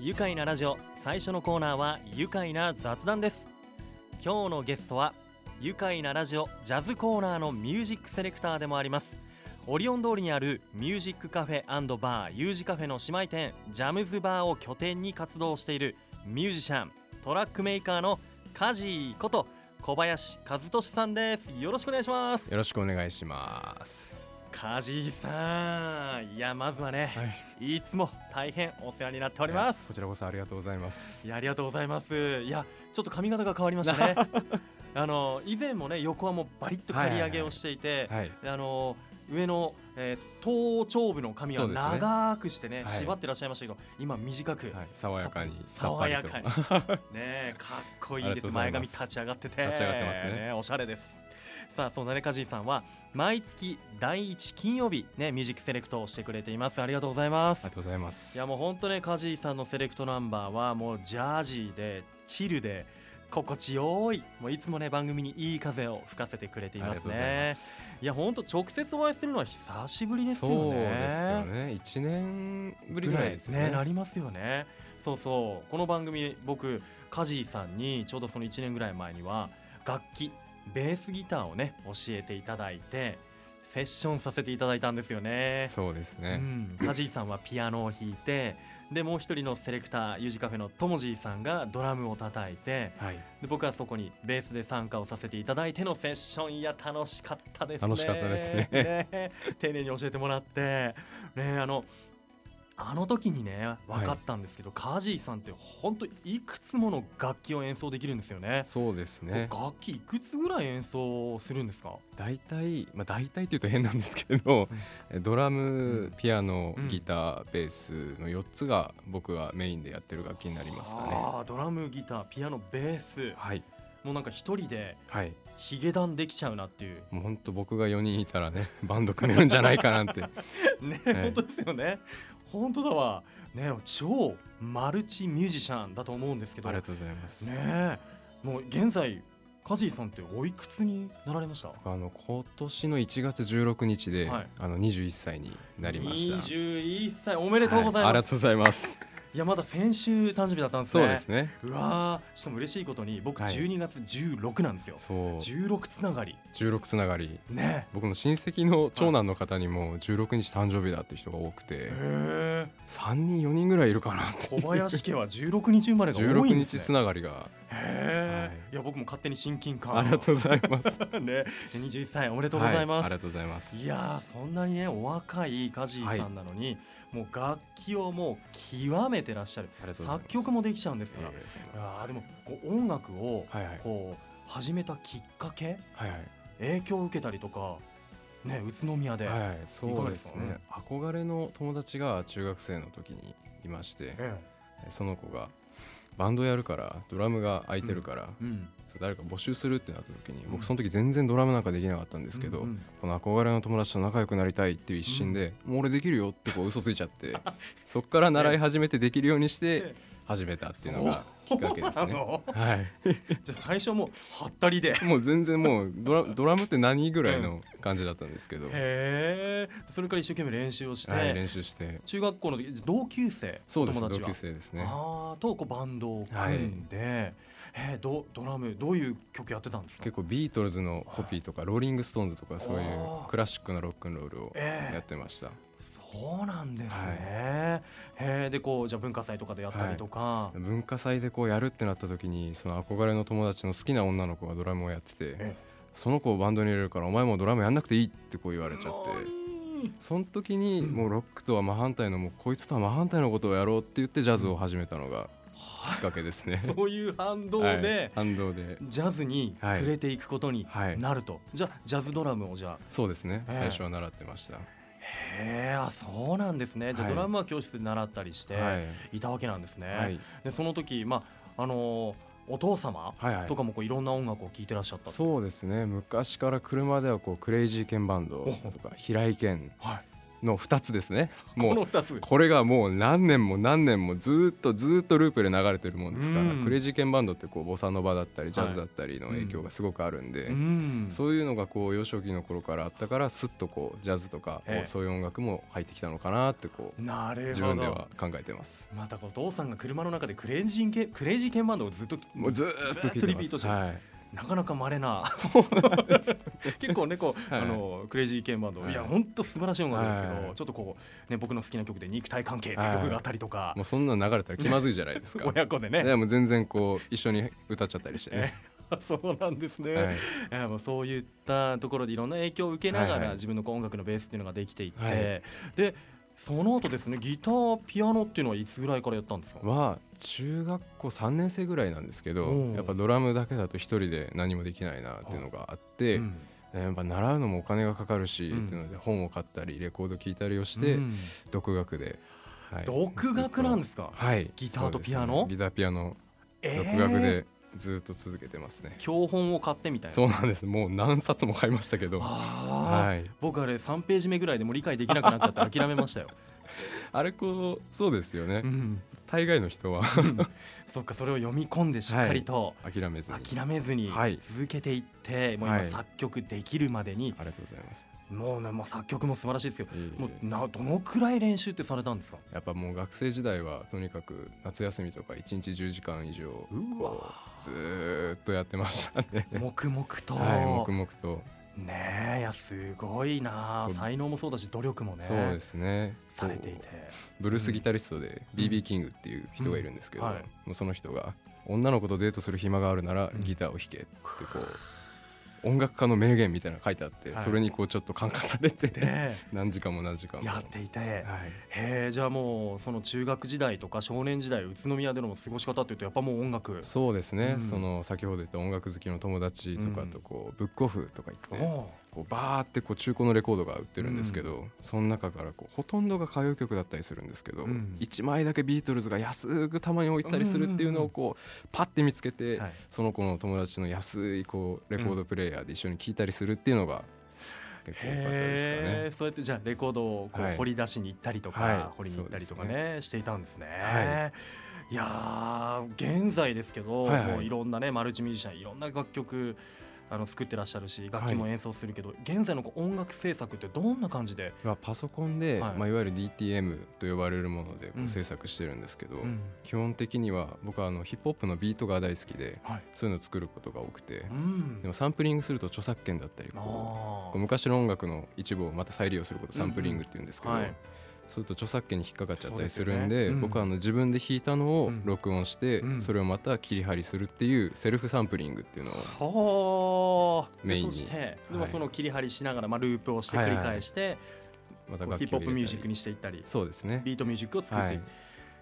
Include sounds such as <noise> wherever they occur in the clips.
愉快なラジオ最初のコーナーは愉快な雑談です。今日のゲストは愉快なラジオジャズコーナーのミュージックセレクターでもあります。オリオン通りにあるミュージックカフェバー U 字カフェの姉妹店ジャムズバーを拠点に活動しているミュージシャントラックメーカーのカジこと小林和俊さんです。よろしくお願いします。よろしくお願いします。カジーさん。いやまずはね、はい、いつも大変お世話になっております。こちらこそありがとうございます。いやありがとうございます。いやちょっと髪型が変わりましたね。<laughs> あの以前もね横はもうバリッと刈り上げをしていて、あの上の、えー、頭頂部の髪を長くしてね、ね、縛ってらっしゃいましたけど、はい、今短く、はい、爽やかに爽やかに。ねかっこいいです。前髪立ち上がってて。立ち上がってますね、ね、おしゃれですさあそんなねカジーさんは毎月第1金曜日ねミュージックセレクトをしてくれています。ありがとうございます。ありがとうございます。いやもう本当ねカジーさんのセレクトナンバーはもうジャージーでチルで心地よいもういつもね番組にいい風を吹かせてくれていますね。いや本当直接お会いするのは久しぶりですよね。そうですよね。1年ぶりぐらいですね。ねなりますよね。そうそう。この番組僕カジーさんにちょうどその1年ぐらい前には楽器ベースギターをね教えていただいてセッションさせていただいたんですよね。そうですね、うん、カジーさんはピアノを弾いてでもう一人のセレクター U 字カフェのともじーさんがドラムを叩いて、はい、で僕はそこにベースで参加をさせていただいてのセッションいや楽しかったですね。楽しかったですね。<laughs> ね。丁寧に教えてもらって。ねあのあの時にね分かったんですけど、はい、カジーさんって本当いくつもの楽器を演奏できるんですよね。そうですね。楽器いくつぐらい演奏するんですか？大体まあ大体っていうと変なんですけど、うん、ドラムピアノ、うん、ギターベースの4つが僕がメインでやってる楽器になりますかね。あドラムギターピアノベース。はい。もうなんか一人でヒゲダンできちゃうなっていう、もう本当僕が4人いたらねバンド組めるんじゃないかなって。<laughs> ね、はい、本当ですよね本当だわ。ね超マルチミュージシャンだと思うんですけど。ありがとうございます。ねもう現在カジーさんっておいくつになられました？あの今年の1月16日で、はい、あの21歳になりました。21歳。おめでとうございます、はい、ありがとうございますいやまだ先週誕生日だったんですね。そうですね。うわしかも嬉しいことに僕12月16なんですよ。そう。16つながり。16つながり。ね。僕の親戚の長男の方にも16日誕生日だって人が多くて、へえ。3人4人ぐらいいるかなって。小林家は16日生まれが多いんですね。16日つながりが。へえ、い、や僕も勝手に親近感ありがとうございます <laughs> ね21歳おめでとうございます、ありがとうございますいやそんなにねお若いカジーさんなのに、もう楽器をもう極めてらっしゃる。作曲もできちゃうんですから、えー、でもこう音楽をこう始めたきっかけ、はいはい、影響を受けたりとかね宇都宮で、はい、そうですね。憧れの友達が中学生の時にいまして、ええ、その子がバンドやるからドラムが空いてるから、誰か募集するってなった時に、僕その時全然ドラムなんかできなかったんですけど、この憧れの友達と仲良くなりたいっていう一心で、もう俺できるよってこう嘘ついちゃってそこから習い始めてできるようにして始めたっていうのが <laughs> きっかけですね。はい。<laughs> じゃあ最初もはったりで。もう全然もうドラ <laughs> ドラムって何ぐらいの感じだったんですけど。へえ。それから一生懸命練習をして。はい、練習して。中学校の時同級生。そうです。同級生ですね。ああとこうバンドを組んで。はいえー、ドドラムどういう曲やってたんですか？結構ビートルズのコピーとかローリング・ストーンズとかそういうクラシックなロックンロールをやってました、えー、そうなんですね、はい、でこうじゃあ文化祭とかでやったりとか、はい、文化祭でこうやるってなった時にその憧れの友達の好きな女の子がドラムをやってて、えー、その子をバンドに入れるからお前もドラムやんなくていいってこう言われちゃってその時にもうロックとは真反対のもうこいつとは真反対のことをやろうって言ってジャズを始めたのがきっかけですね。<laughs> そういう反動で、はい、反動で。ジャズに触れていくことになると、はい、じゃあジャズドラムをじゃあ。そうですね、最初は習ってましたへえあそうなんですね。じゃあドラムは教室で習ったりしてい。たわけなんですね、でその時まああのーお父様とかもこういろんな音楽を聴いてらっしゃった、そうですね。昔から車ではこうクレイジーケンバンドとか平井堅、はい、の2つですね。<laughs> もうこれがもう何年も何年もずっとずっとループで流れてるもんですから、うん、クレイジーケンバンドってこうボサノバだったりジャズだったりの影響がすごくあるんで、はいうん、そういうのがこう幼少期の頃からあったからすっとこうジャズとかそういう音楽も入ってきたのかなってこう自分では考えてます。またこう父さんが車の中でクレイジーケクレイジーケンバンドをずっともうずっとリピートして、はいなかなか稀な。<laughs> 結構ねこう、はい、あのクレイジーケンバンド、はい、いや本当素晴らしい音楽ですけど、はい、ちょっとこうね僕の好きな曲で肉体関係って曲があったりとか、もうそんな流れたら気まずいじゃないですか。<laughs> 親子でね。でも全然こう一緒に歌っちゃったりしてね、<laughs> そうなんですね、はい、もうそういったところでいろんな影響を受けながら、自分の音楽のベースっていうのができていって、でその後ですねギターピアノっていうのはいつぐらいからやったんですか？は中学校3年生ぐらいなんですけどやっぱドラムだけだと一人で何もできないなっていうのがあって、うん、やっぱ習うのもお金がかかるし、っていうので本を買ったりレコード聴いたりをして、独学で、はい、独学なんですか、はい、ギターとピアノ、ね、ギターピアノ、独学でずっと続けてますね。教本を買ってみたいな。そうなんです。もう何冊も買いましたけど、はい、僕あれ3ページ目ぐらいでも理解できなくなっちゃって諦めましたよ。<laughs> あれこうそうですよね、うん、大概の人は。そっかそれを読み込んでしっかりと、はい、諦めずに。諦めずに続けていって、はい、もう今作曲できるまでに、ありがとうございますもうね、もう作曲も素晴らしいですよ。もうなどのくらい練習ってされたんですか？やっぱもう学生時代はとにかく夏休みとか一日10時間以上ずっとやってましたね。<laughs> 黙々と。はい、黙々と。ねえいやすごいな才能もそうだし努力もねそうですねされていてブルースギタリストで BB キングっていう人がいるんですけど、もうその人が女の子とデートする暇があるならギターを弾けってこう音楽家の名言みたいなの書いてあって、はい、それにこうちょっと感化されて、<laughs> 何時間も何時間も。やっていて、はい、へえじゃあもうその中学時代とか少年時代宇都宮での過ごし方っていうとやっぱもう音楽。そうですね、うん、その先ほど言った音楽好きの友達とかとこう、うん、ブックオフとか行ってこうバーってこう中古のレコードが売ってるんですけど、うん、その中からこうほとんどが歌謡曲だったりするんですけど、うん、1枚だけビートルズが安くたまに置いたりするっていうのをこうパッて見つけて、その子の友達の安いこうレコードプレーヤーで一緒に聴いたりするっていうのが結構多かったですかね。そうやってじゃあレコードをこう掘り出しに行ったりとか、はい、掘りに行ったりとかね、ね、していたんですね。はい。いや現在ですけど、はいはい、もういろんなねマルチミュージシャンいろんな楽曲あの作ってらっしゃるし楽器も演奏するけど、はい、現在の音楽制作ってどんな感じで？パソコンで、はい。まあ、いわゆる DTM と呼ばれるもので制作してるんですけど、うん、基本的には僕はあのヒップホップのビートが大好きで、はい、そういうのを作ることが多くて、うん、でもサンプリングすると著作権だったりこう昔の音楽の一部をまた再利用することサンプリングっていうんですけど、うんうんそれと著作権に引っかかっちゃったりするんで、ね。うん、僕はあの自分で弾いたのを録音して、うん、それをまた切り張りするっていうセルフサンプリングっていうのをメインに。でもその切り張りしながら、まあ、ループをして繰り返して、はいはい、またヒップホップミュージックにしていったり。そうですね。ビートミュージックを作ってい,、は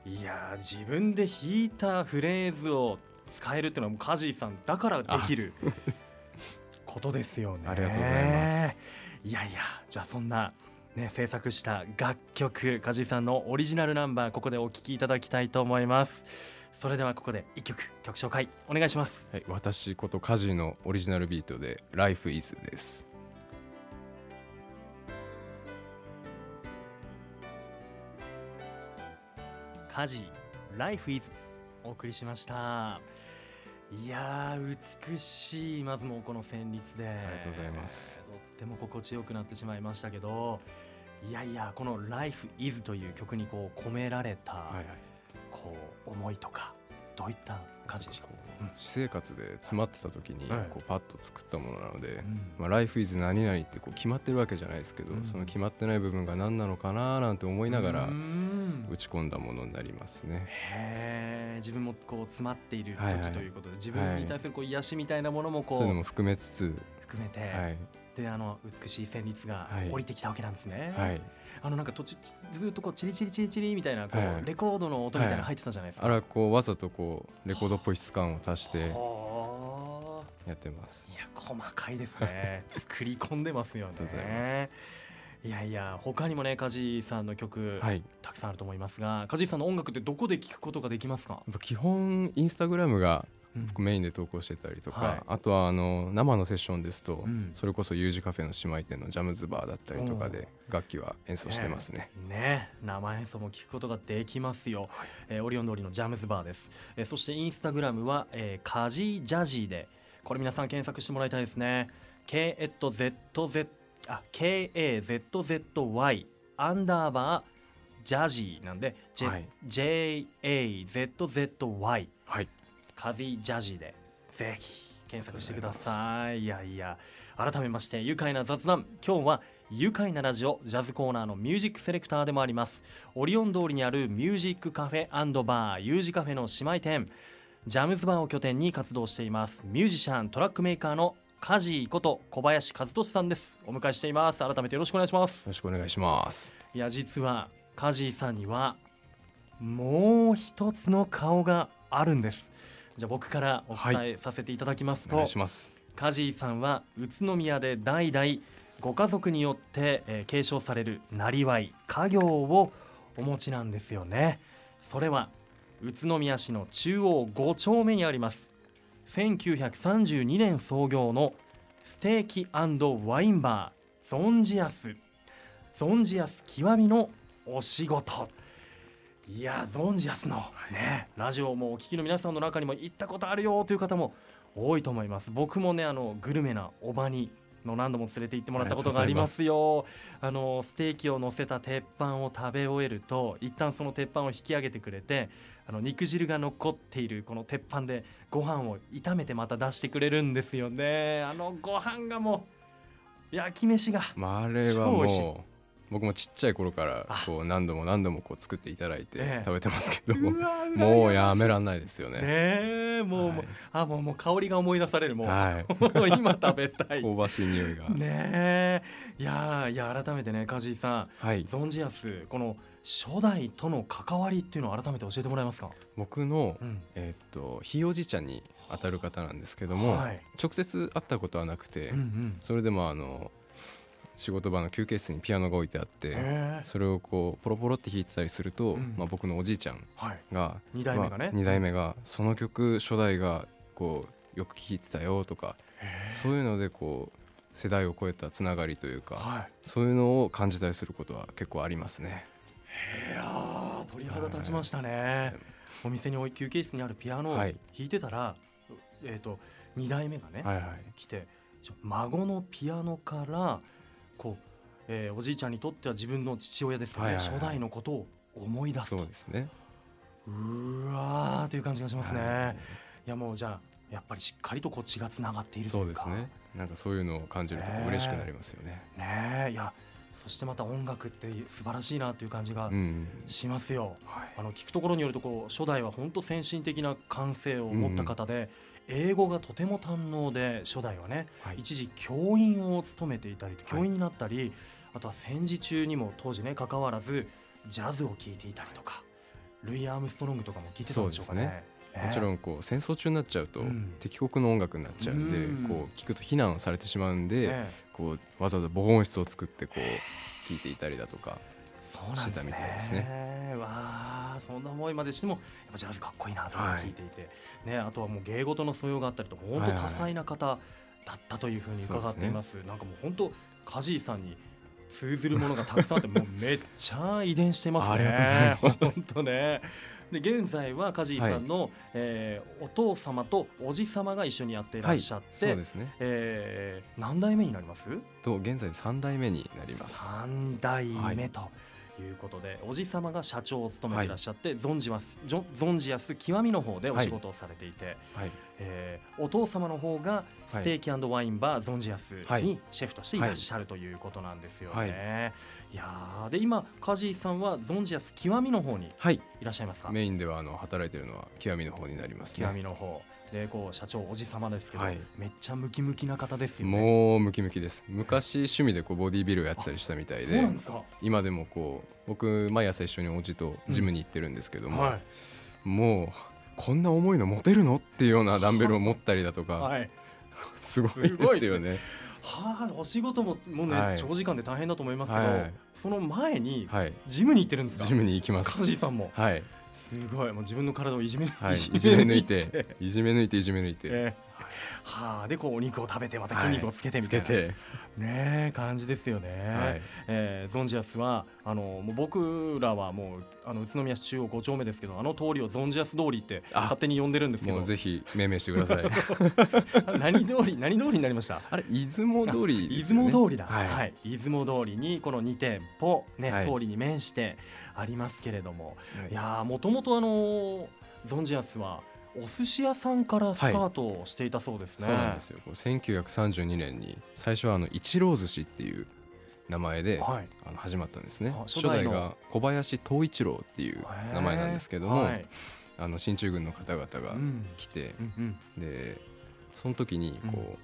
い、いや自分で弾いたフレーズを使えるっていうのはもうカジーさんだからできることですよね。<laughs> ありがとうございます。いやいやじゃあそんなね、制作した楽曲梶井さんのオリジナルナンバーここでお聴きいただきたいと思います。それではここで一曲曲紹介お願いします。はい私こと梶のオリジナルビートで Life is です梶 Life is お送りしました。いや美しい。まずもこの旋律で。ありがとうございます。とっても心地よくなってしまいましたけどいやいやこの「Life is」という曲にこう込められた、こう思いとかどういった感じでしょう、うん、私生活で詰まってた時にこうパッと作ったものなので「まあ、Life is 何々」ってこう決まってるわけじゃないですけど、その決まってない部分が何なのかななんて思いながら打ち込んだものになりますね。へ自分もこう詰まっている時ということで、自分に対するこう癒しみたいなものもこう、そういうのも含めつつ含めて、はい、であの美しい旋律が降りてきたわけなんですね。はい、あのなんか途中ずっとこうチリチリチリチリみたいなこう、はい、レコードの音みたいなの入ってたじゃないですか。あれはこうわざとこうレコードっぽい質感を足してやってます。いや細かいですね。<laughs> 作り込んでますよね。いやいや他にもね梶さんの曲、はい、たくさんあると思いますが梶さんの音楽ってどこで聞くことができますか？基本インスタグラムが僕メインで投稿してたりとか、はい、あとはあの生のセッションですと、うん、それこそ U 字カフェの姉妹店のジャムズバーだったりとかで楽器は演奏してますね。ね。ね。生演奏も聞くことができますよ、はい、えー、オリオン通りのジャムズバーです、えー、そしてインスタグラムは、えー、カジージャジーでこれ皆さん検索してもらいたいですね。KZZ あ KAZZY アンダーバージャジーなんで、J はい、JAZZY、はい、カズィジャジーで。ぜひ検索してください。い。やいや改めまして愉快な雑談。今日は愉快なラジオジャズコーナーのミュージックセレクターでもあります。オリオン通りにあるミュージックカフェバー U 字カフェの姉妹店。ジャムズバーを拠点に活動しています。ミュージシャントラックメーカーのカジーこと小林和俊さんです。お迎えしています。改めてよろしくお願いします。よろしくお願いします。いや実はカジーさんにはもう一つの顔があるんですじゃあ僕からお伝えさせていただきますと、はい、ます。カジーさんは宇都宮で代々ご家族によって、えー、継承されるなりわい家業をお持ちなんですよね。それは宇都宮市の中央5丁目にあります。1932年創業のステーキワインバーゾンジアス。ゾンジアス極みのお仕事いやゾンジアスのね。ラジオもお聞きの皆さんの中にも行ったことあるよという方も多いと思います。僕もねあのグルメなおばにの何度も連れて行ってもらったことがありますよ。あのステーキを乗せた鉄板を食べ終えると一旦その鉄板を引き上げてくれてあの肉汁が残っているこの鉄板でご飯を炒めてまた出してくれるんですよね。あのご飯がもう焼き飯が、まあ、あれはもう僕もちっちゃい頃からこう何度も何度もこう作っていただいて食べてますけども、もうやめらんないですよね。ねもう、はい、あもうもう香りが思い出されるもう。はい、<laughs> もう今食べたい。香ばしい匂いが。ねいやいや改めてね梶井さん、はい、ゾンジアスこの初代との関わりっていうのを改めて教えてもらえますか？僕の、うん、えー、っとひいおじいちゃんに当たる方なんですけども、はい、直接会ったことはなくて、うんうん、それでもあの仕事場の休憩室にピアノが置いてあってそれをこうポロポロって弾いてたりすると、まあ、僕のおじいちゃんが、はい、2代目がね、まあ、2代目がその曲初代がこうよく聴いてたよとかそういうのでこう世代を超えたつながりというか、はい、そういうのを感じたりすることは結構ありますね。いや鳥肌立ちましたね、お店に休憩室にあるピアノを弾いてたら、はい、えーと、と2代目がね、来て孫のピアノからこう、えー、おじいちゃんにとっては自分の父親ですよね、初代のことを思い出すと。そうですね。うわーという感じがしますね、はい、いやもうじゃあやっぱりしっかりとこう血がつながっているそうですね。なんかそういうのを感じると嬉しくなりますよね。ねいやそしてまた音楽って素晴らしいなという感じがしますよ、うんはい、あの聞くところによるとこう初代は本当先進的な感性を持った方で、英語がとても堪能で初代はね、はい、一時教員を務めていたり教員になったり、はい、あとは戦時中にも当時ね関わらずジャズを聴いていたりとかルイ・アームストロングとかも聴いてたんでしょうかね。もちろんこう戦争中になっちゃうと敵国の音楽になっちゃうんで、こう聞くと非難されてしまうんで、こうわざわざ防音室を作ってこう聞いていたりだとかしてたみたいですね。わあそんな思いまでしてもやっぱジャズかっこいいなと聞いていて、はい、ね、あとはもう芸事の素養があったりと本当多彩な方だったというふうに伺っています。はいはい、なんかもう本当梶井さんに通ずるものがたくさんあって <laughs> もうめっちゃ遺伝してますね。ありがとうございます。本当ね。で現在は梶井さんの、はい、えー、お父様とおじ様が一緒にやっていらっしゃって、はい、そうですね、えー、何代目になります？と現在3代目になります3代目と、いうことでおじ様が社長を務めていらっしゃって、はい、ゾンジマスゾンジアス極みの方でお仕事をされていて、はい。えー、お父様の方がステーキワインバーゾンジアスにシェフとしていらっしゃるということなんですよね。はい、いやで今梶井さんはゾンジアス極みの方にい。らっしゃいますか、メインではあの働いているのは極みの方になります、ね、極みの方でこう社長おじ様ですけど、はい、めっちゃムキムキな方ですよね。もうムキムキです。昔趣味でこうボディービルをやってたりしたみたいで今でもこう僕毎朝一緒におじとジムに行ってるんですけども、うんはい、もうこんな重いの持てるのっていうようなダンベルを持ったりだとか、<laughs> はい、すごいですよね。はあ、お仕事ももうね、はい、長時間で大変だと思いますけど、はい、その前にジムに行ってるんですか、ジムに行きます。梶井さんも、はい、すごい。もう自分の体をいじめ,、はい、いじめ抜いていじめ抜いていじめ抜いて、えーはあ。でこうお肉を食べてまた筋肉をつけてみたいな、はい、ね感じですよね、はい、えー、ゾンジアスはあのもう僕らはもうあの宇都宮市中央5丁目ですけどあの通りをゾンジアス通りって勝手に呼んでるんですけど。ぜひ命名してください。<laughs> 何通り何通りになりました？あれ出雲通り、ね、出雲通りだ、はい、はい、出雲通りにこの2店舗ね、はい、通りに面してありますけれども、い。やもともとあのゾンジアスはお寿司屋さんからスタートしていたそうですね、はい、そうなんですよ。1932年に最初はあの一郎寿司っていう名前で、はい、あの始まったんですね。初代が小林藤一郎っていう名前なんですけども、はい、あの進駐軍の方々が来て、うんうん、でその時にこう、うん、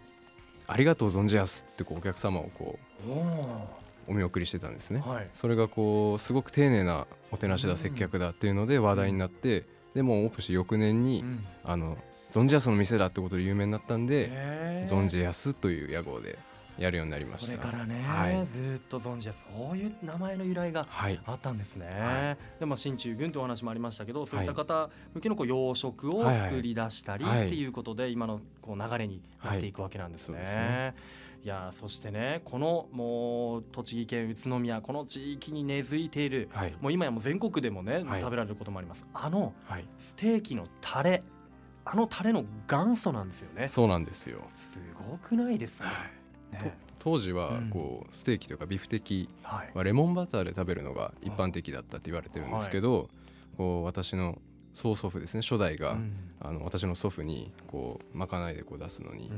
ありがとう存じやすってこうお客様をこうお見送りしてたんですね、はい、それがこうすごく丁寧なおてなしだ接客だっていうので話題になって、でもオープンして翌年に、うん、あのゾンジヤスの店だってことで有名になったんでゾンジヤスという屋号でやるようになりました。それからね、はい、ずっとゾンジヤス。そういう名前の由来があったんですね、はい、でまあ進駐軍というお話もありましたけどそういった方向けのこう養殖を作り出したりっていうことで今のこう流れになっていくわけなんですね。はい、ねいやそしてねこのもう栃木県宇都宮この地域に根付いている、はい、もう今やもう全国でもね、はい、食べられることもあります。あのステーキのタレ。あのタレの元祖なんですよね。そうなんですよ。すごくないですか、ね、当時はこうステーキとかビフテキはレモンバターで食べるのが一般的だったって言われてるんですけど、こう私の曽祖父ですね初代が、あの私の祖父にこうまかないでこう出すのに、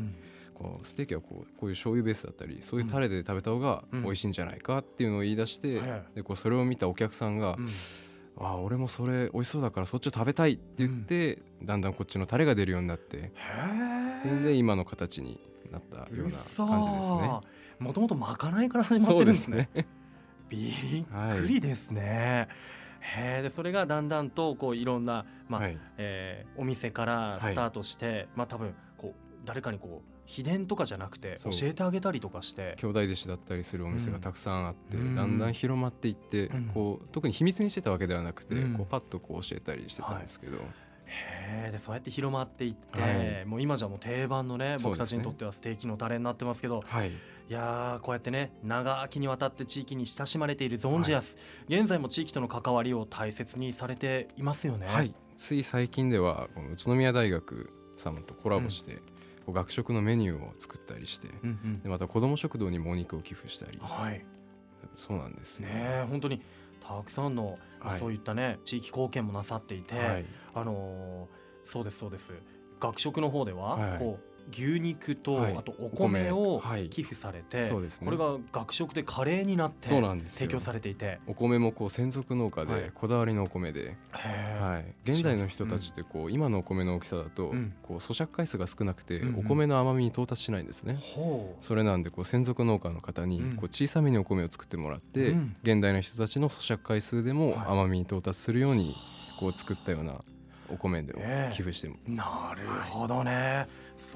こうステーキはこうこういう醤油ベースだったりそういうタレで食べた方が美味しいんじゃないかっていうのを言い出して、でこうそれを見たお客さんが、ああ俺もそれ美味しそうだからそっちを食べたいって言って、だんだんこっちのタレが出るようになってで今の形になったような感じですね。もともとまかないから始まってるんですね。すね。びっくりですね。はい、へでそれがだんだんとこういろんな、まあはい、えー、お店からスタートして、はい、まあ多分こう誰かにこう秘伝とかじゃなくて教えてあげたりとかして。兄弟弟子だったりするお店がたくさんあって、うん、だんだん広まっていって、うん、こう特に秘密にしてたわけではなくて、うん、こうパッとこう教えたりしてたんですけど。はい。へでそうやって広まっていって、はい、もう今じゃもう定番のね僕たちにとってはステーキのタレになってますけど、はい、いやこうやってね長きにわたって地域に親しまれているゾンジアス、はい、現在も地域との関わりを大切にされていますよね。はい、つい最近ではこの宇都宮大学様とコラボして、こう学食のメニューを作ったりして、うんうん、でまた子ども食堂にもお肉を寄付したり、はい、そうなんです。ね本当にたくさんの、はい、そういったね地域貢献もなさっていて、はい、あのー、そうですそうです。学食の方では、はい、こう牛肉と、はい、あとお米を寄付されて、はいね、これが学食でカレーになって提供されていて。お米もこう専属農家でこだわりのお米で、はい、現代の人たちってこう、うん、今のお米の大きさだと、うん、こう咀嚼回数が少なくて、お米の甘みに到達しないんですね、それなんでこう専属農家の方にこう小さめにお米を作ってもらって、現代の人たちの咀嚼回数でも甘みに到達するようにこう作ったようなお米で寄付しても、えー、なるほどね、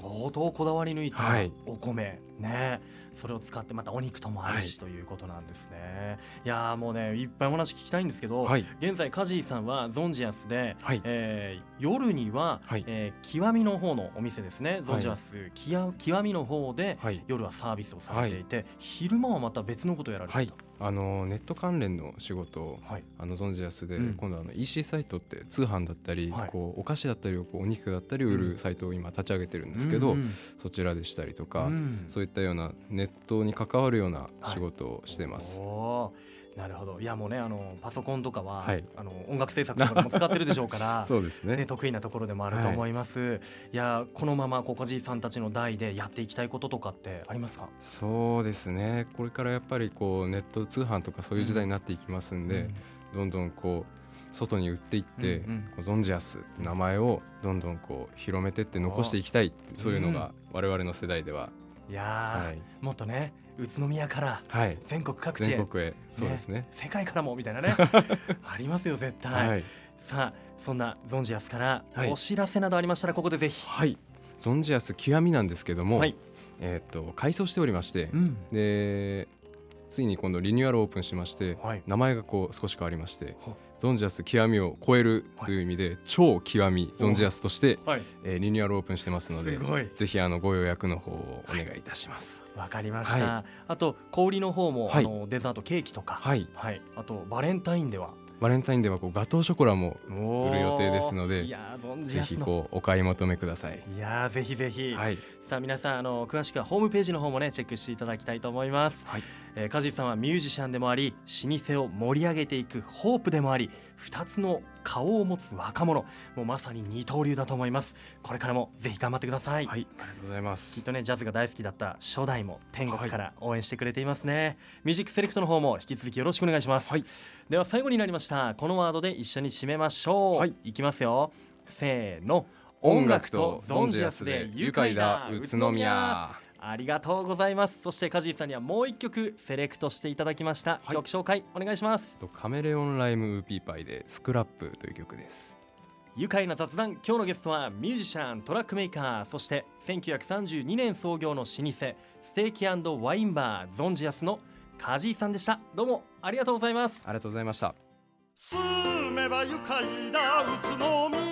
相当こだわり抜いたお米、ね。それを使ってまたお肉ともあるし、ということなんですね。いやもうねいっぱいお話聞きたいんですけど、はい、現在カジーさんはゾンジアスで、はい、えー、夜には、はい、えー、極みの方のお店ですね。ゾンジアス、極みの方で、夜はサービスをされていて、昼間はまた別のことをやられてい。た、あのネット関連の仕事を、はい、あの存じやすで、うん、今度あの EC サイトって通販だったり、はい、こうお菓子だったりこうお肉だったり売るサイトを今立ち上げてるんですけど、うん、そちらでしたりとか、うん、そういったようなネットに関わるような仕事をしてます。はいなるほど。いやもうねあのパソコンとかは、はい、あの音楽制作とかも使ってるでしょうから <laughs> そうですね、ね、得意なところでもあると思います、はい、いやこのままココジーさんたちの代でやっていきたいこととかってありますか？そうですね。これからやっぱりこうネット通販とかそういう時代になっていきますんで、うん。どんどんこう外に売っていって、うんうん、ゾンジアス名前をどんどんこう広めてって残していきたいそういうのが我々の世代では、いや、はい、もっとね宇都宮から全国各地へ,、へ。そうですね、世界からもみたいなね。<laughs> ありますよ絶対、はい、さあそんなゾンジアスからお知らせなどありましたらここでぜひ。はい。ゾンジアス極みなんですけども、はい、えっ、と改装しておりまして、うん、でついに今度リニューアルオープンしまして、はい、名前がこう少し変わりましてゾンジャス極みを超えるという意味で、はい、超極みゾンジャスとして、はい、えー、リニューアルオープンしてますのでぜひあのご予約の方をお願いいたします。わ、はい、かりました、はい、あと小売の方も、あのデザートケーキとか。はい、はい、あとバレンタインでは？バレンタインではこうガトーショコラも売る予定ですのでぜひこうお買い求めください。いやぜひぜひ、はい、さあ皆さんあの詳しくはホームページの方もねチェックしていただきたいと思います、はいえー、梶さんはミュージシャンでもあり老舗を盛り上げていくホープでもあり2つの顔を持つ若者。もうまさに二刀流だと思います。これからもぜひ頑張ってください。はいありがとうございます。きっとねジャズが大好きだった初代も天国から応援してくれていますね、はい、ミュージックセレクトの方も引き続きよろしくお願いします、はい、では最後になりました。このワードで一緒に締めましょう、はい、いきますよ。せーの。音楽とゾンジアスで愉快だ宇都宮ありがとうございます。そしてカジーさんにはもう一曲セレクトしていただきました、はい、曲紹介お願いします。カメレオンライムウーピーパイで Scrap という曲です。愉快な雑談。今日のゲストはミュージシャントラックメーカーそして1932年創業の老舗ステーキワインバーゾンジアスの梶井さんでした。どうもありがとうございます。ありがとうございました。住めば愉快だ宇都宮